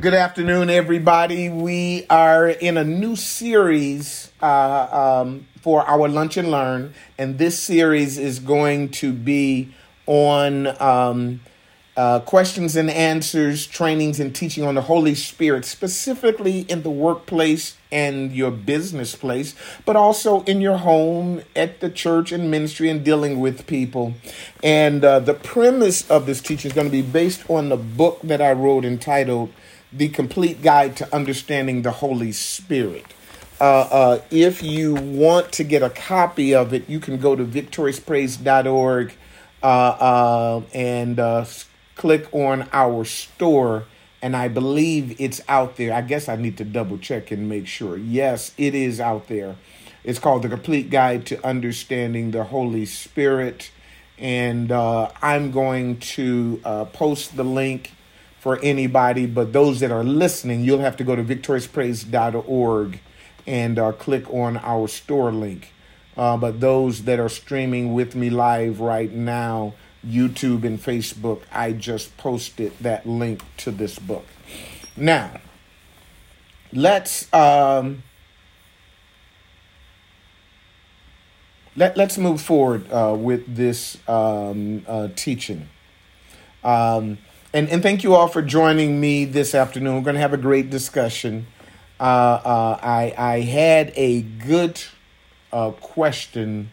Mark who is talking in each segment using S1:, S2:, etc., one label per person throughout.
S1: Good afternoon, everybody. We are in a new series uh, um, for our Lunch and Learn, and this series is going to be on um, uh, questions and answers, trainings, and teaching on the Holy Spirit, specifically in the workplace and your business place, but also in your home, at the church and ministry, and dealing with people. And uh, the premise of this teaching is going to be based on the book that I wrote entitled The Complete Guide to Understanding the Holy Spirit. Uh, uh, if you want to get a copy of it, you can go to victoriouspraise.org uh, uh, and uh, click on our store and I believe it's out there. I guess I need to double check and make sure. Yes, it is out there. It's called The Complete Guide to Understanding the Holy Spirit. And uh, I'm going to post the link for anybody, but those that are listening, you'll have to go to victoriouspraise.org and uh, click on our store link. Uh, but those that are streaming with me live right now, YouTube and Facebook, I just posted that link to this book. Now, let's um, let let's move forward uh, with this um, uh, teaching. Um, and and thank you all for joining me this afternoon. We're going to have a great discussion. Uh, uh I I had a good uh, question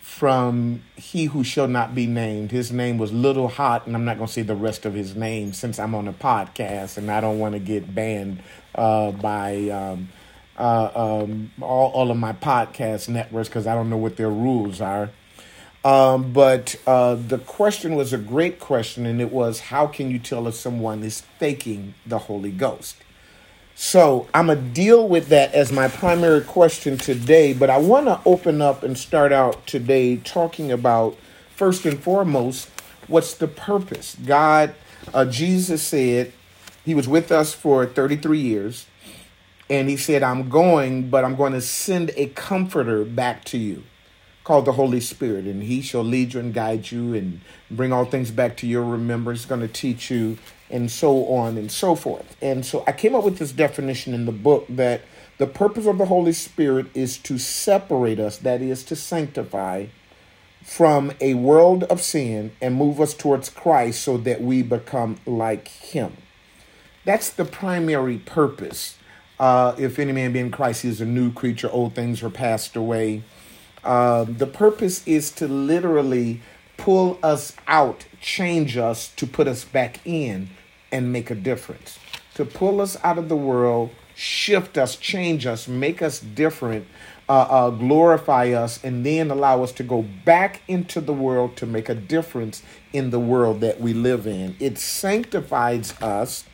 S1: from he who shall not be named. His name was Little Hot, and I'm not going to say the rest of his name since I'm on a podcast and I don't want to get banned uh, by um, uh, um, all, all of my podcast networks because I don't know what their rules are. Um, but uh, the question was a great question, and it was how can you tell if someone is faking the Holy Ghost? So I'm going to deal with that as my primary question today, but I want to open up and start out today talking about, first and foremost, what's the purpose? God, uh, Jesus said, He was with us for 33 years, and He said, I'm going, but I'm going to send a comforter back to you called the Holy Spirit, and He shall lead you and guide you and bring all things back to your remembrance. Going to teach you and so on and so forth. And so I came up with this definition in the book that the purpose of the Holy Spirit is to separate us, that is, to sanctify from a world of sin and move us towards Christ so that we become like Him. That's the primary purpose. Uh, if any man be in Christ, he is a new creature. Old things are passed away. Uh, the purpose is to literally pull us out, change us, to put us back in and make a difference. To pull us out of the world, shift us, change us, make us different, uh, uh, glorify us, and then allow us to go back into the world to make a difference in the world that we live in. It sanctifies us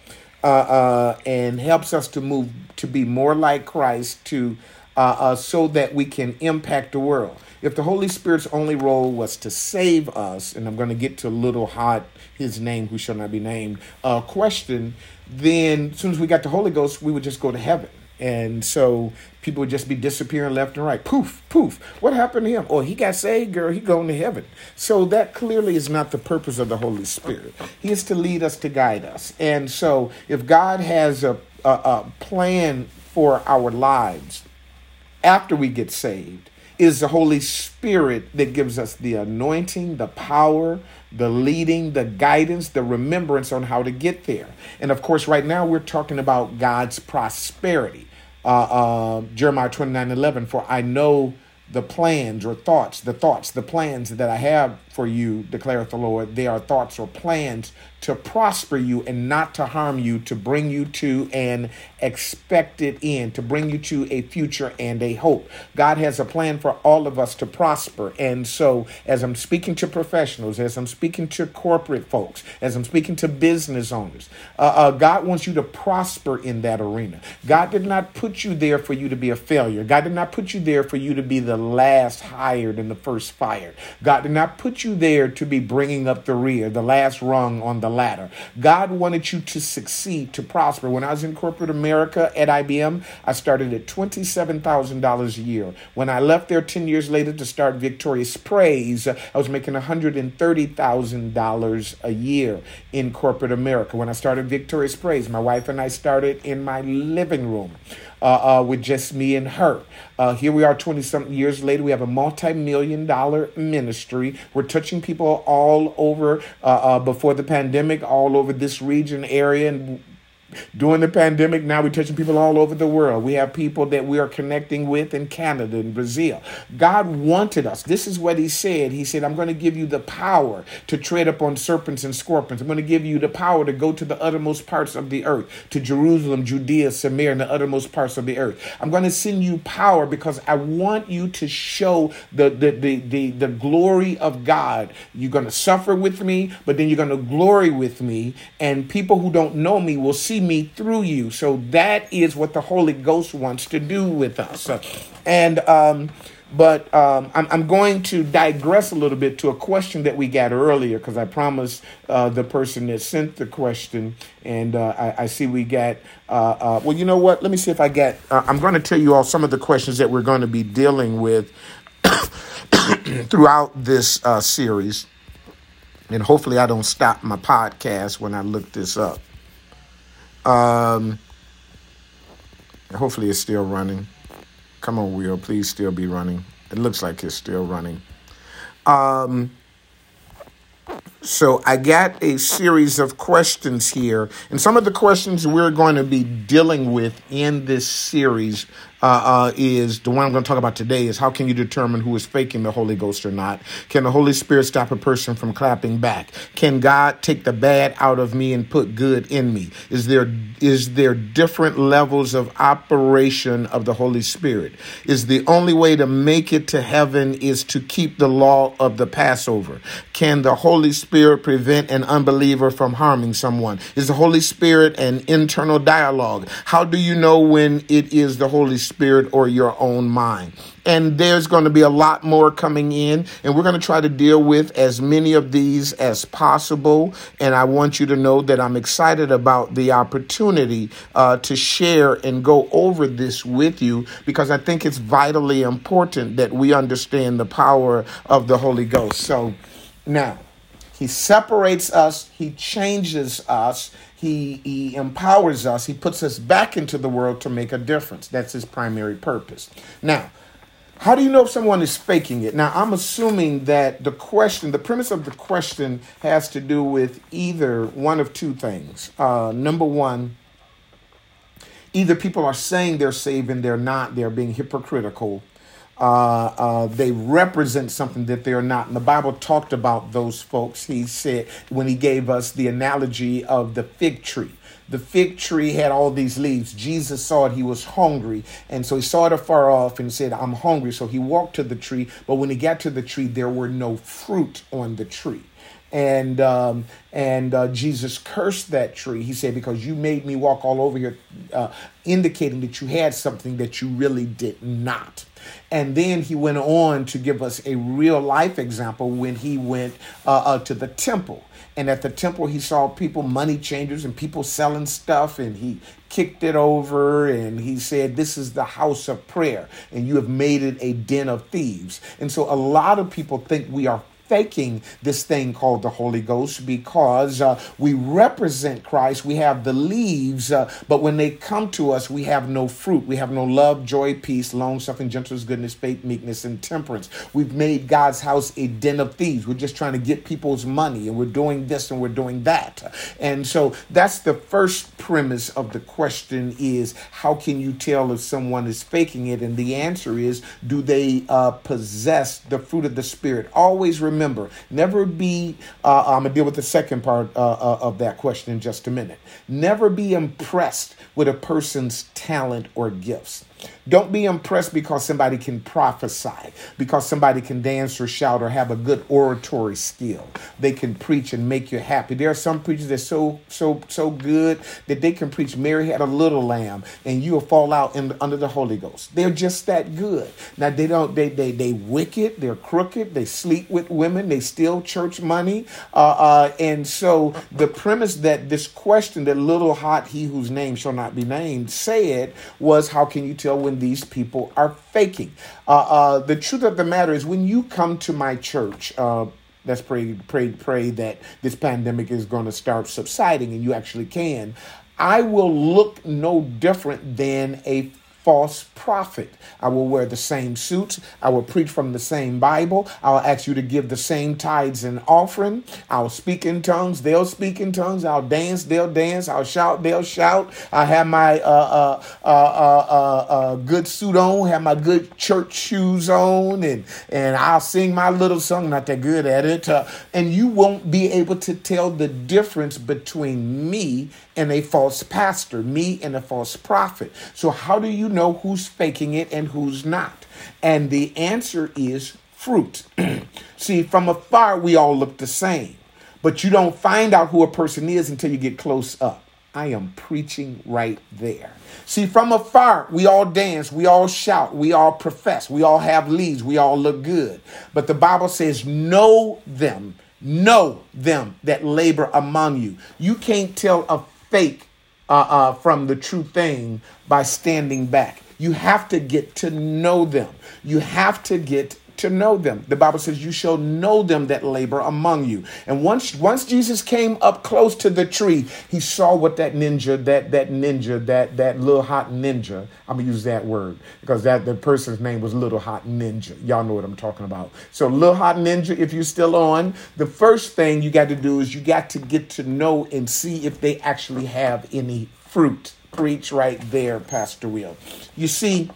S1: uh, uh and helps us to move to be more like Christ, to uh, uh, so that we can impact the world. If the Holy Spirit's only role was to save us, and I'm going to get to little hot his name who shall not be named uh, question, then as soon as we got the Holy Ghost, we would just go to heaven. And so people would just be disappearing left and right. Poof, poof. What happened to him? Oh, he got saved, girl. He going to heaven. So that clearly is not the purpose of the Holy Spirit. He is to lead us, to guide us. And so if God has a, a, a plan for our lives after we get saved, is the Holy Spirit that gives us the anointing, the power, the leading, the guidance, the remembrance on how to get there. And of course, right now we're talking about God's prosperity. Uh, uh, Jeremiah 29 11, for I know the plans or thoughts, the thoughts, the plans that I have for you, declareth the Lord. They are thoughts or plans to prosper you and not to harm you, to bring you to an expected end, to bring you to a future and a hope. God has a plan for all of us to prosper. And so, as I'm speaking to professionals, as I'm speaking to corporate folks, as I'm speaking to business owners, uh, uh, God wants you to prosper in that arena. God did not put you there for you to be a failure. God did not put you there for you to be the last hired and the first fired. God did not put you you there to be bringing up the rear, the last rung on the ladder. God wanted you to succeed, to prosper. When I was in corporate America at IBM, I started at $27,000 a year. When I left there 10 years later to start Victorious Praise, I was making $130,000 a year in corporate America. When I started Victorious Praise, my wife and I started in my living room uh, uh, with just me and her. Uh, here we are 20 something years later. We have a multi million dollar ministry. We're touching people all over uh, uh, before the pandemic, all over this region area. And during the pandemic, now we're touching people all over the world. We have people that we are connecting with in Canada and Brazil. God wanted us. This is what He said. He said, I'm going to give you the power to tread upon serpents and scorpions. I'm going to give you the power to go to the uttermost parts of the earth, to Jerusalem, Judea, Samaria, and the uttermost parts of the earth. I'm going to send you power because I want you to show the, the, the, the, the glory of God. You're going to suffer with me, but then you're going to glory with me, and people who don't know me will see me through you. So that is what the Holy Ghost wants to do with us. And, um, but um, I'm, I'm, going to digress a little bit to a question that we got earlier because I promised uh, the person that sent the question, and uh, I, I, see we got. Uh, uh well, you know what? Let me see if I get. Uh, I'm going to tell you all some of the questions that we're going to be dealing with throughout this uh, series, and hopefully I don't stop my podcast when I look this up. Um, hopefully it's still running. Come on, Will. Please still be running. It looks like it's still running. Um, so I got a series of questions here, and some of the questions we're going to be dealing with in this series uh, uh, is the one I'm going to talk about today is how can you determine who is faking the Holy Ghost or not? Can the Holy Spirit stop a person from clapping back? Can God take the bad out of me and put good in me? Is there is there different levels of operation of the Holy Spirit? Is the only way to make it to heaven is to keep the law of the Passover? Can the Holy Spirit prevent an unbeliever from harming someone? Is the Holy Spirit an internal dialogue? How do you know when it is the Holy Spirit or your own mind. And there's going to be a lot more coming in, and we're going to try to deal with as many of these as possible. And I want you to know that I'm excited about the opportunity uh, to share and go over this with you because I think it's vitally important that we understand the power of the Holy Ghost. So now, he separates us, He changes us, he, he empowers us, He puts us back into the world to make a difference. That's His primary purpose. Now, how do you know if someone is faking it? Now, I'm assuming that the question, the premise of the question has to do with either one of two things. Uh, number one, either people are saying they're saved and they're not, they're being hypocritical uh, uh, they represent something that they're not. And the Bible talked about those folks. He said, when he gave us the analogy of the fig tree. The fig tree had all these leaves. Jesus saw it. He was hungry. And so he saw it afar off and said, I'm hungry. So he walked to the tree. But when he got to the tree, there were no fruit on the tree and um, and uh, Jesus cursed that tree. He said, "Because you made me walk all over here," uh, indicating that you had something that you really did not. And then he went on to give us a real life example when he went uh, uh to the temple. And at the temple, he saw people, money changers, and people selling stuff, and he kicked it over and he said, This is the house of prayer, and you have made it a den of thieves. And so a lot of people think we are faking this thing called the Holy Ghost because uh, we represent Christ. We have the leaves, uh, but when they come to us, we have no fruit. We have no love, joy, peace, long suffering, gentleness, goodness, faith, meekness, and temperance. We've made God's house a den of thieves. We're just trying to get people's money and we're doing this and we're doing that. And so that's the first premise of the question is how can you tell if someone is faking it? And the answer is do they uh, possess the fruit of the Spirit? Always remember remember, never be, uh, I'm going to deal with the second part uh, uh, of that question in just a minute. Never be impressed with a person's talent or gifts. Don't be impressed because somebody can prophesy, because somebody can dance or shout or have a good oratory skill. They can preach and make you happy. There are some preachers that so so so good that they can preach Mary had a little lamb and you'll fall out in, under the Holy Ghost. They're just that good. Now they don't they they they wicked, they're crooked, they sleep with women, they steal church money. Uh, uh, and so the premise that this question that little hot he whose name shall not be named said was how can you tell when these people are faking. Uh, uh, the truth of the matter is, when you come to my church, uh, let's pray, pray, pray that this pandemic is going to start subsiding, and you actually can. I will look no different than a false prophet. I will wear the same suits. I will preach from the same Bible. I'll ask you to give the same tithes and offering. I'll speak in tongues. They'll speak in tongues. I'll dance. They'll dance. I'll shout. They'll shout. I have my uh, uh, uh, good suit on. Have my good church shoes on, and and I'll sing my little song. Not that good at it, and you won't be able to tell the difference between me and a false pastor, me and a false prophet. So how do you know who's faking it and who's not? And the answer is fruit. See, from afar, we all look the same, but you don't find out who a person is until you get close up. I am preaching right there. See, from afar, we all dance, we all shout, we all profess, we all have leads, we all look good. But the Bible says, Know them, know them that labor among you. You can't tell a fake uh, uh, from the true thing by standing back. You have to get to know them. You have to get to know them. The Bible says, "You shall know them that labor among you." And once once Jesus came up close to the tree, he saw what that ninja, that that ninja, that that little hot ninja. I'm gonna use that word because that the person's name was Little Hot Ninja. Y'all know what I'm talking about. So, Little Hot Ninja, if you're still on, the first thing you got to do is you got to get to know and see if they actually have any fruit. Preach right there, Pastor Will. You see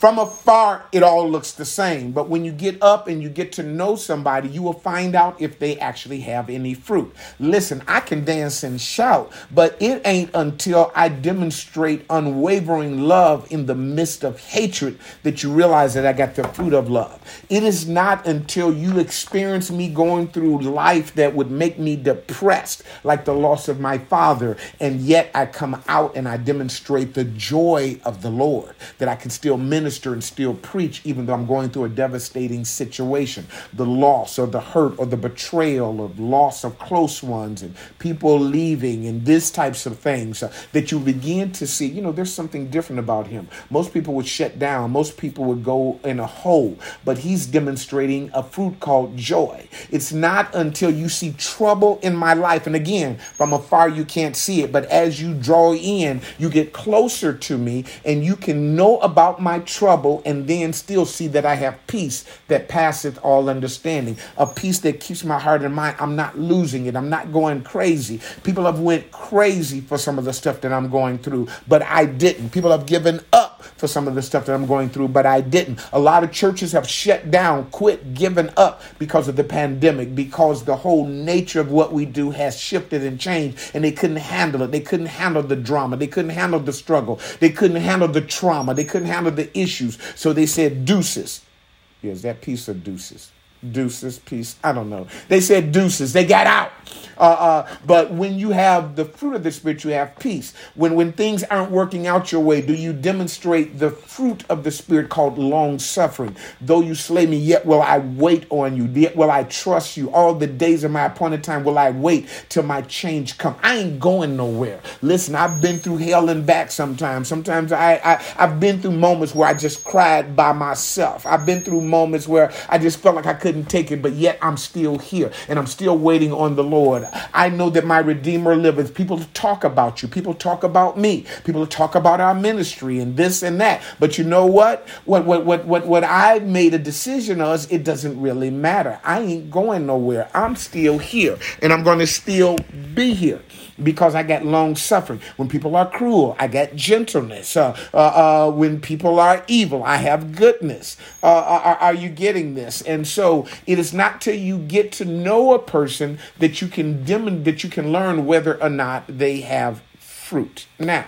S1: from afar, it all looks the same. But when you get up and you get to know somebody, you will find out if they actually have any fruit. Listen, I can dance and shout, but it ain't until I demonstrate unwavering love in the midst of hatred that you realize that I got the fruit of love. It is not until you experience me going through life that would make me depressed, like the loss of my father, and yet I come out and I demonstrate the joy of the Lord, that I can still minister minister and still preach, even though I'm going through a devastating situation. The loss or the hurt or the betrayal of loss of close ones and people leaving and this types of things uh, that you begin to see, you know, there's something different about him. Most people would shut down, most people would go in a hole, but he's demonstrating a fruit called joy. It's not until you see trouble in my life, and again, from afar you can't see it, but as you draw in, you get closer to me and you can know about my and then still see that I have peace that passeth all understanding. A peace that keeps my heart and mind. I'm not losing it. I'm not going crazy. People have went crazy for some of the stuff that I'm going through, but I didn't. People have given up for some of the stuff that I'm going through, but I didn't. A lot of churches have shut down, quit, given up because of the pandemic, because the whole nature of what we do has shifted and changed, and they couldn't handle it. They couldn't handle the drama. They couldn't handle the struggle. They couldn't handle the trauma. They couldn't handle the issues. So they said deuces. Yes, that piece of deuces deuces piece. I don't know. They said deuces. They got out. Uh, uh, but when you have the fruit of the spirit, you have peace. When when things aren't working out your way, do you demonstrate the fruit of the spirit called long suffering? Though you slay me, yet will I wait on you. Yet will I trust you. All the days of my appointed time will I wait till my change come. I ain't going nowhere. Listen, I've been through hell and back sometimes. Sometimes I, I I've been through moments where I just cried by myself. I've been through moments where I just felt like I couldn't couldn't take it, but yet I'm still here and I'm still waiting on the Lord. I know that my Redeemer liveth. People talk about you, people talk about me, people talk about our ministry and this and that. But you know what? What what what what, what I made a decision on, it doesn't really matter. I ain't going nowhere. I'm still here and I'm going to still be here because I got long suffering. When people are cruel, I got gentleness. Uh, uh, uh, when people are evil, I have goodness. Uh, uh, are, are, you getting this? And so it is not till you get to know a person that you can that you can learn whether or not they have fruit. Now,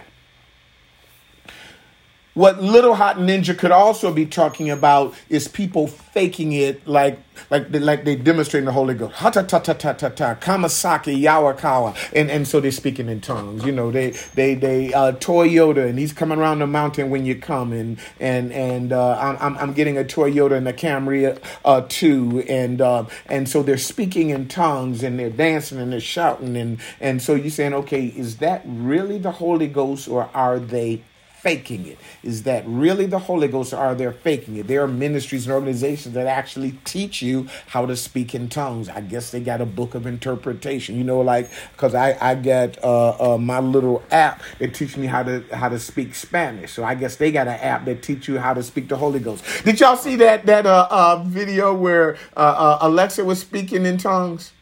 S1: what Little Hot Ninja could also be talking about is people faking it like like they, like they demonstrating the Holy Ghost. Ha ta ta ta ta ta ta Kamasaki Yawakawa. And and so they're speaking in tongues. You know, they they they uh Toyota and he's coming around the mountain when you come and and and uh I'm I'm, I'm getting a Toyota and a Camry uh too and uh and so they're speaking in tongues and they're dancing and they're shouting and and so you're saying, okay, is that really the Holy Ghost or are they faking it? Is that really the Holy Ghost or are they faking it? There are ministries and organizations that actually teach you how to speak in tongues. I guess they got a book of interpretation, you know, like because I, I got uh, uh, my little app that teaches me how to how to speak Spanish. So I guess they got an app that teach you how to speak the Holy Ghost. Did y'all see that that uh, uh video where uh, uh, Alexa was speaking in tongues?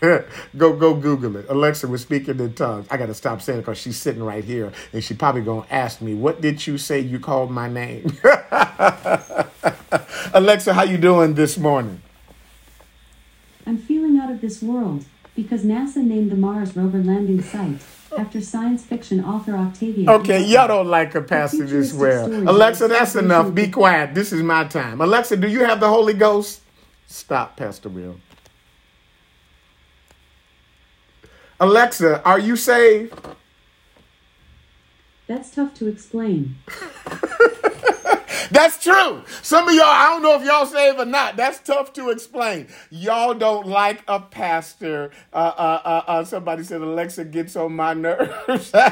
S1: go go Google it. Alexa was speaking in tongues. I got to stop saying it because she's sitting right here, and she probably gonna ask me, "What did you say? You called my name?" Alexa, how you doing this morning?
S2: I'm feeling out of this world because NASA named the Mars rover landing site after science fiction author Octavia.
S1: Okay, y'all don't like a pastor this well. Alexa, that's enough. Be quiet. This is my time. Alexa, do you have the Holy Ghost? Stop, Pastor Bill. Alexa, are you saved?
S2: That's tough to explain.
S1: That's true. Some of y'all, I don't know if y'all saved or not. That's tough to explain. Y'all don't like a pastor. Uh, uh, uh, uh somebody said Alexa gets on my nerves.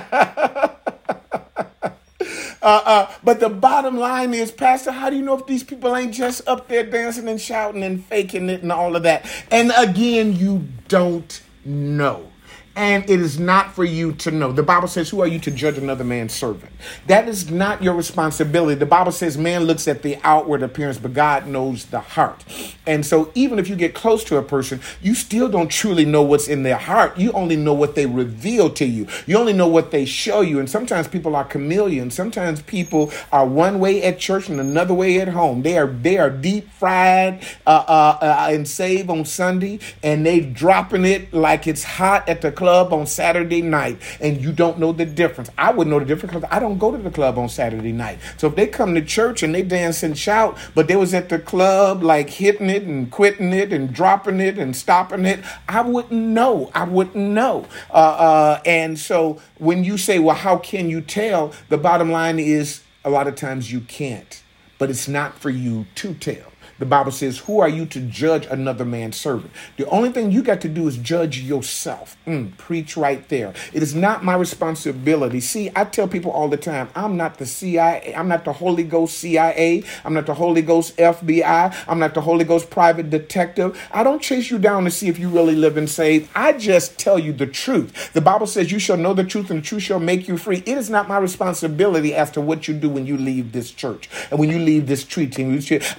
S1: Uh, uh, but the bottom line is, Pastor, how do you know if these people ain't just up there dancing and shouting and faking it and all of that? And again, you don't know and it is not for you to know. The Bible says, Who are you to judge another man's servant? That is not your responsibility. The Bible says, Man looks at the outward appearance, but God knows the heart. And so, even if you get close to a person, you still don't truly know what's in their heart. You only know what they reveal to you, you only know what they show you. And sometimes people are chameleons. Sometimes people are one way at church and another way at home. They are, they are deep fried uh, uh, uh, and saved on Sunday, and they dropping it like it's hot at the club on Saturday night and you don't know the difference. I would know the difference because I don't go to the club on Saturday night. So if they come to church and they dance and shout, but they was at the club like hitting it and quitting it and dropping it and stopping it, I wouldn't know. I wouldn't know. Uh, uh, and so when you say, well, how can you tell? The bottom line is a lot of times you can't, but it's not for you to tell. The Bible says, Who are you to judge another man's servant? The only thing you got to do is judge yourself. Mm, preach right there. It is not my responsibility. See, I tell people all the time, I'm not the CIA, I'm not the Holy Ghost CIA, I'm not the Holy Ghost FBI, I'm not the Holy Ghost private detective. I don't chase you down to see if you really live and saved. I just tell you the truth. The Bible says, You shall know the truth, and the truth shall make you free. It is not my responsibility as to what you do when you leave this church and when you leave this tree team.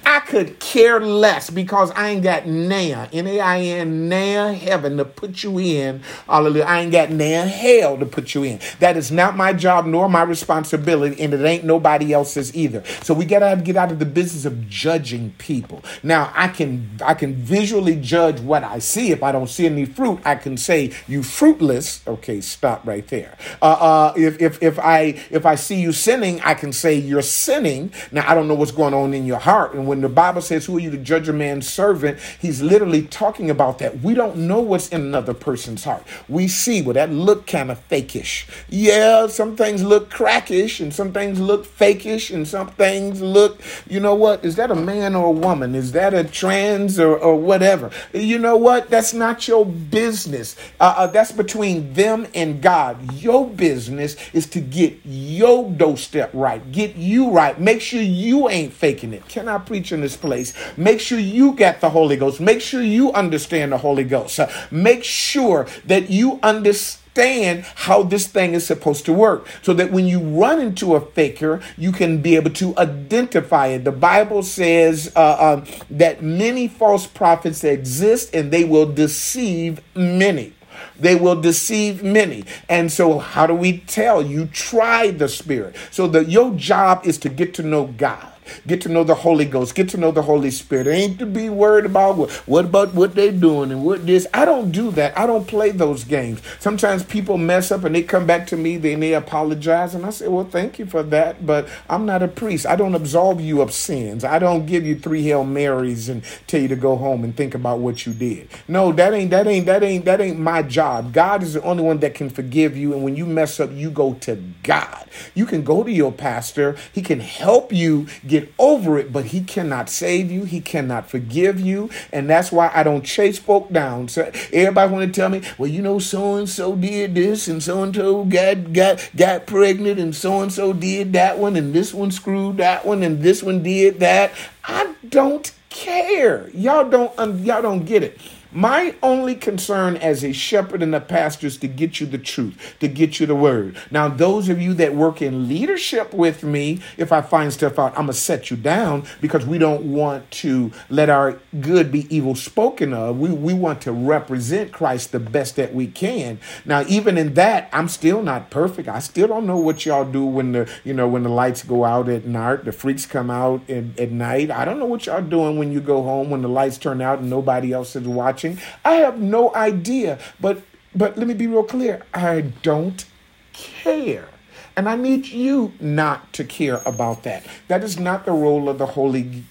S1: I could care less because I ain't got now, N-A-I-N, now heaven to put you in. Hallelujah. I ain't got now hell to put you in. That is not my job nor my responsibility, and it ain't nobody else's either. So we gotta get out of the business of judging people. Now I can I can visually judge what I see. If I don't see any fruit, I can say you fruitless. Okay, stop right there. Uh, uh, if if if I if I see you sinning, I can say you're sinning. Now I don't know what's going on in your heart, and when the Bible says says, Who are you to judge a man's servant? He's literally talking about that. We don't know what's in another person's heart. We see, well, that look kind of fakish. Yeah, some things look crackish, and some things look fakish, and some things look, you know what? Is that a man or a woman? Is that a trans or, or whatever? You know what? That's not your business. Uh, uh, that's between them and God. Your business is to get your doorstep right, get you right. Make sure you ain't faking it. Can I preach in this place? Make sure you get the Holy Ghost. Make sure you understand the Holy Ghost. Uh, make sure that you understand understand how this thing is supposed to work so that when you run into a faker, you can be able to identify it. The Bible says uh, um, that many false prophets exist and they will deceive many. They will deceive many. And so, how do we tell? You try the Spirit. So, that your job is to get to know God. Get to know the Holy Ghost. Get to know the Holy Spirit. Ain't to be worried about what, what about what they doing and what this. I don't do that. I don't play those games. Sometimes people mess up and they come back to me, then they apologize, and I say, Well, thank you for that, but I'm not a priest. I don't absolve you of sins. I don't give you three Hail Marys and tell you to go home and think about what you did. No, that ain't that ain't that ain't that ain't my job. God is the only one that can forgive you. And when you mess up, you go to God. You can go to your pastor. He can help you get over it, but he cannot save you. He cannot forgive you. And that's why I don't chase folk down. So everybody want to tell me, well, you know, so and so did this and so and so got got got pregnant and so and so did that one and this one screwed that one and this one did that. I don't care. Y'all don't y'all don't get it. My only concern as a shepherd and a pastor is to get you the truth, to get you the word. Now, those of you that work in leadership with me, if I find stuff out, I'm going to set you down because we don't want to let our good be evil spoken of. We, we want to represent Christ the best that we can. Now, even in that, I'm still not perfect. I still don't know what y'all do when the, you know, when the lights go out at night, the freaks come out at, at night. I don't know what y'all doing when you go home, when the lights turn out and nobody else is watching watching. I have no idea. But but let me be real clear. I don't care. And I need you not to care about that. That is not the role of the Holy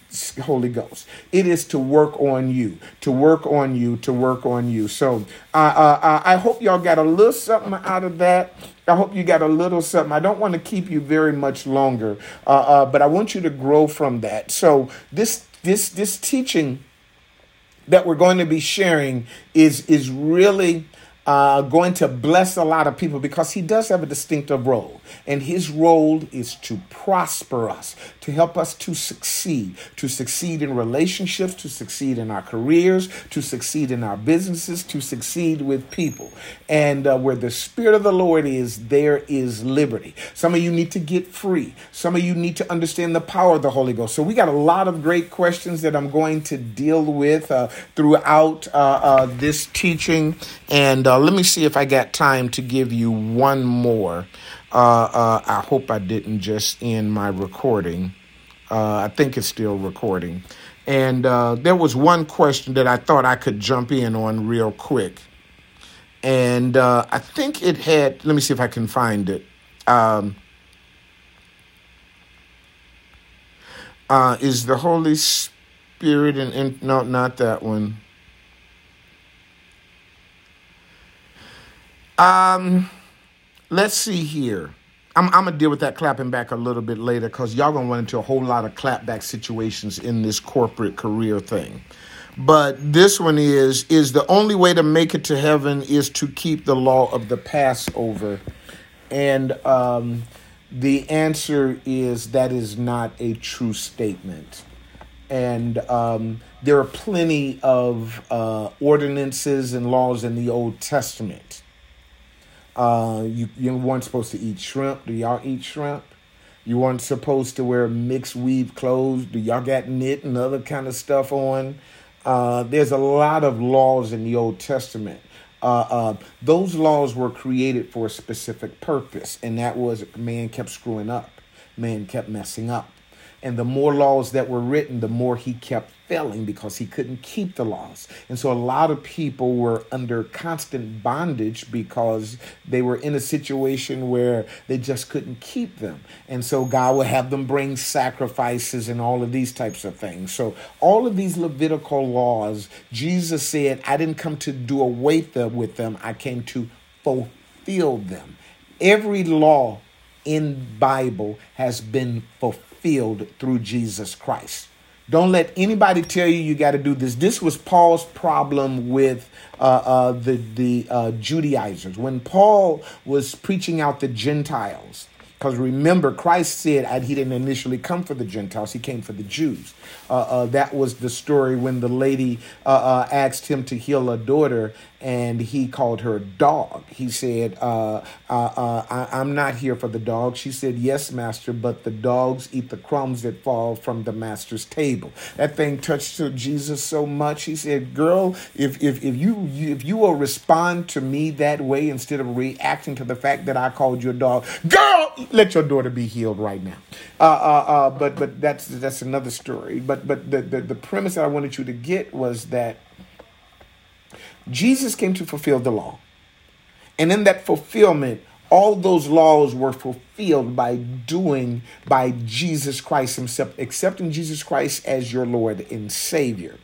S1: Holy Ghost. It is to work on you, to work on you, to work on you. So uh, uh, I hope y'all got a little something out of that. I hope you got a little something. I don't want to keep you very much longer, uh, uh but I want you to grow from that. So this this this teaching that we're going to be sharing is is really uh, going to bless a lot of people because he does have a distinctive role. And his role is to prosper us, to help us to succeed, to succeed in relationships, to succeed in our careers, to succeed in our businesses, to succeed with people. And uh, where the Spirit of the Lord is, there is liberty. Some of you need to get free. Some of you need to understand the power of the Holy Ghost. So we got a lot of great questions that I'm going to deal with uh, throughout uh, uh this teaching. And uh, let me see if I got time to give you one more. Uh, uh, I hope I didn't just end my recording. Uh, I think it's still recording. And uh, there was one question that I thought I could jump in on real quick. And I think it had, let me see if I can find it. Um, is the Holy Spirit and, and no, not that one. Um, let's see here. I'm, I'm gonna deal with that clapping back a little bit later because y'all gonna run into a whole lot of clapback situations in this corporate career thing. But this one is is the only way to make it to heaven is to keep the law of the Passover, and um, the answer is that is not a true statement. And um, there are plenty of uh, ordinances and laws in the Old Testament uh, you you weren't supposed to eat shrimp. Do y'all eat shrimp? You weren't supposed to wear mixed weave clothes. Do y'all got knit and other kind of stuff on? Uh, there's a lot of laws in the Old Testament. Uh, uh, those laws were created for a specific purpose, and that was man kept screwing up, man kept messing up. And the more laws that were written, the more he kept failing because he couldn't keep the laws. And so a lot of people were under constant bondage because they were in a situation where they just couldn't keep them. And so God would have them bring sacrifices and all of these types of things. So all of these Levitical laws, Jesus said, I didn't come to do away with them, I came to fulfill them. Every law in Bible has been fulfilled fulfilled through Jesus Christ. Don't let anybody tell you you got to do this. This was Paul's problem with uh, uh, the the uh, Judaizers when Paul was preaching out the Gentiles. Because remember, Christ said that he didn't initially come for the Gentiles; he came for the Jews. Uh, uh, that was the story when the lady uh, asked him to heal a daughter, and he called her a dog. He said, uh, uh, uh, I, am not here for the dog. She said, Yes, master, but the dogs eat the crumbs that fall from the master's table. That thing touched Jesus so much. He said, Girl, if, if, if, you, if you will respond to me that way instead of reacting to the fact that I called you a dog, girl, let your daughter be healed right now. Uh, uh, uh, but but that's that's another story. But but the, the, the premise that I wanted you to get was that Jesus came to fulfill the law. And in that fulfillment, all those laws were fulfilled by doing by Jesus Christ himself, accepting Jesus Christ as your Lord and Savior.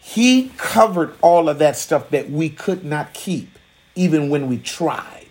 S1: He covered all of that stuff that we could not keep, even when we tried.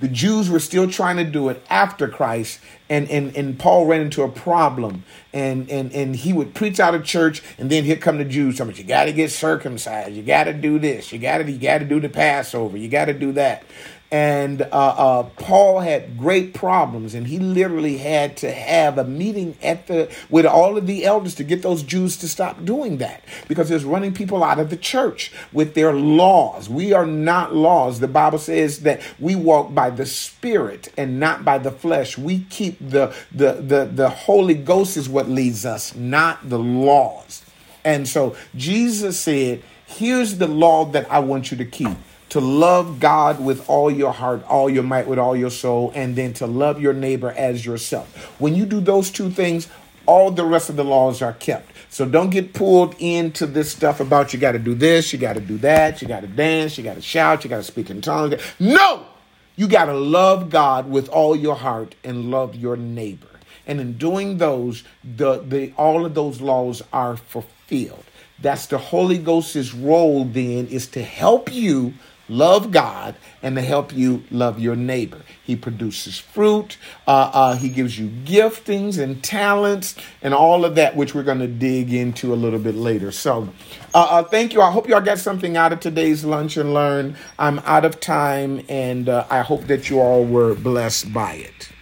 S1: The Jews were still trying to do it after Christ, and, and, and Paul ran into a problem. And, and, and he would preach out of church, and then here come the Jews. Somebody, you got to get circumcised. You got to do this. You got to you got to do the Passover. You got to do that and uh, uh, Paul had great problems, and he literally had to have a meeting at the with all of the elders to get those Jews to stop doing that because it's running people out of the church with their laws. We are not laws. The Bible says that we walk by the Spirit and not by the flesh. We keep the the the, the Holy Ghost is what leads us, not the laws. And so Jesus said, "Here's the law that I want you to keep." To love God with all your heart, all your might, with all your soul, and then to love your neighbor as yourself. When you do those two things, all the rest of the laws are kept. So don't get pulled into this stuff about you got to do this, you got to do that, you got to dance, you got to shout, you got to speak in tongues. No! You got to love God with all your heart and love your neighbor. And in doing those, the, the all of those laws are fulfilled. That's the Holy Ghost's role then is to help you love God and to help you love your neighbor. He produces fruit. Uh, uh, he gives you giftings and talents and all of that, which we're going to dig into a little bit later. So, uh, uh, thank you. I hope y'all got something out of today's lunch and learn. I'm out of time, and uh, I hope that you all were blessed by it.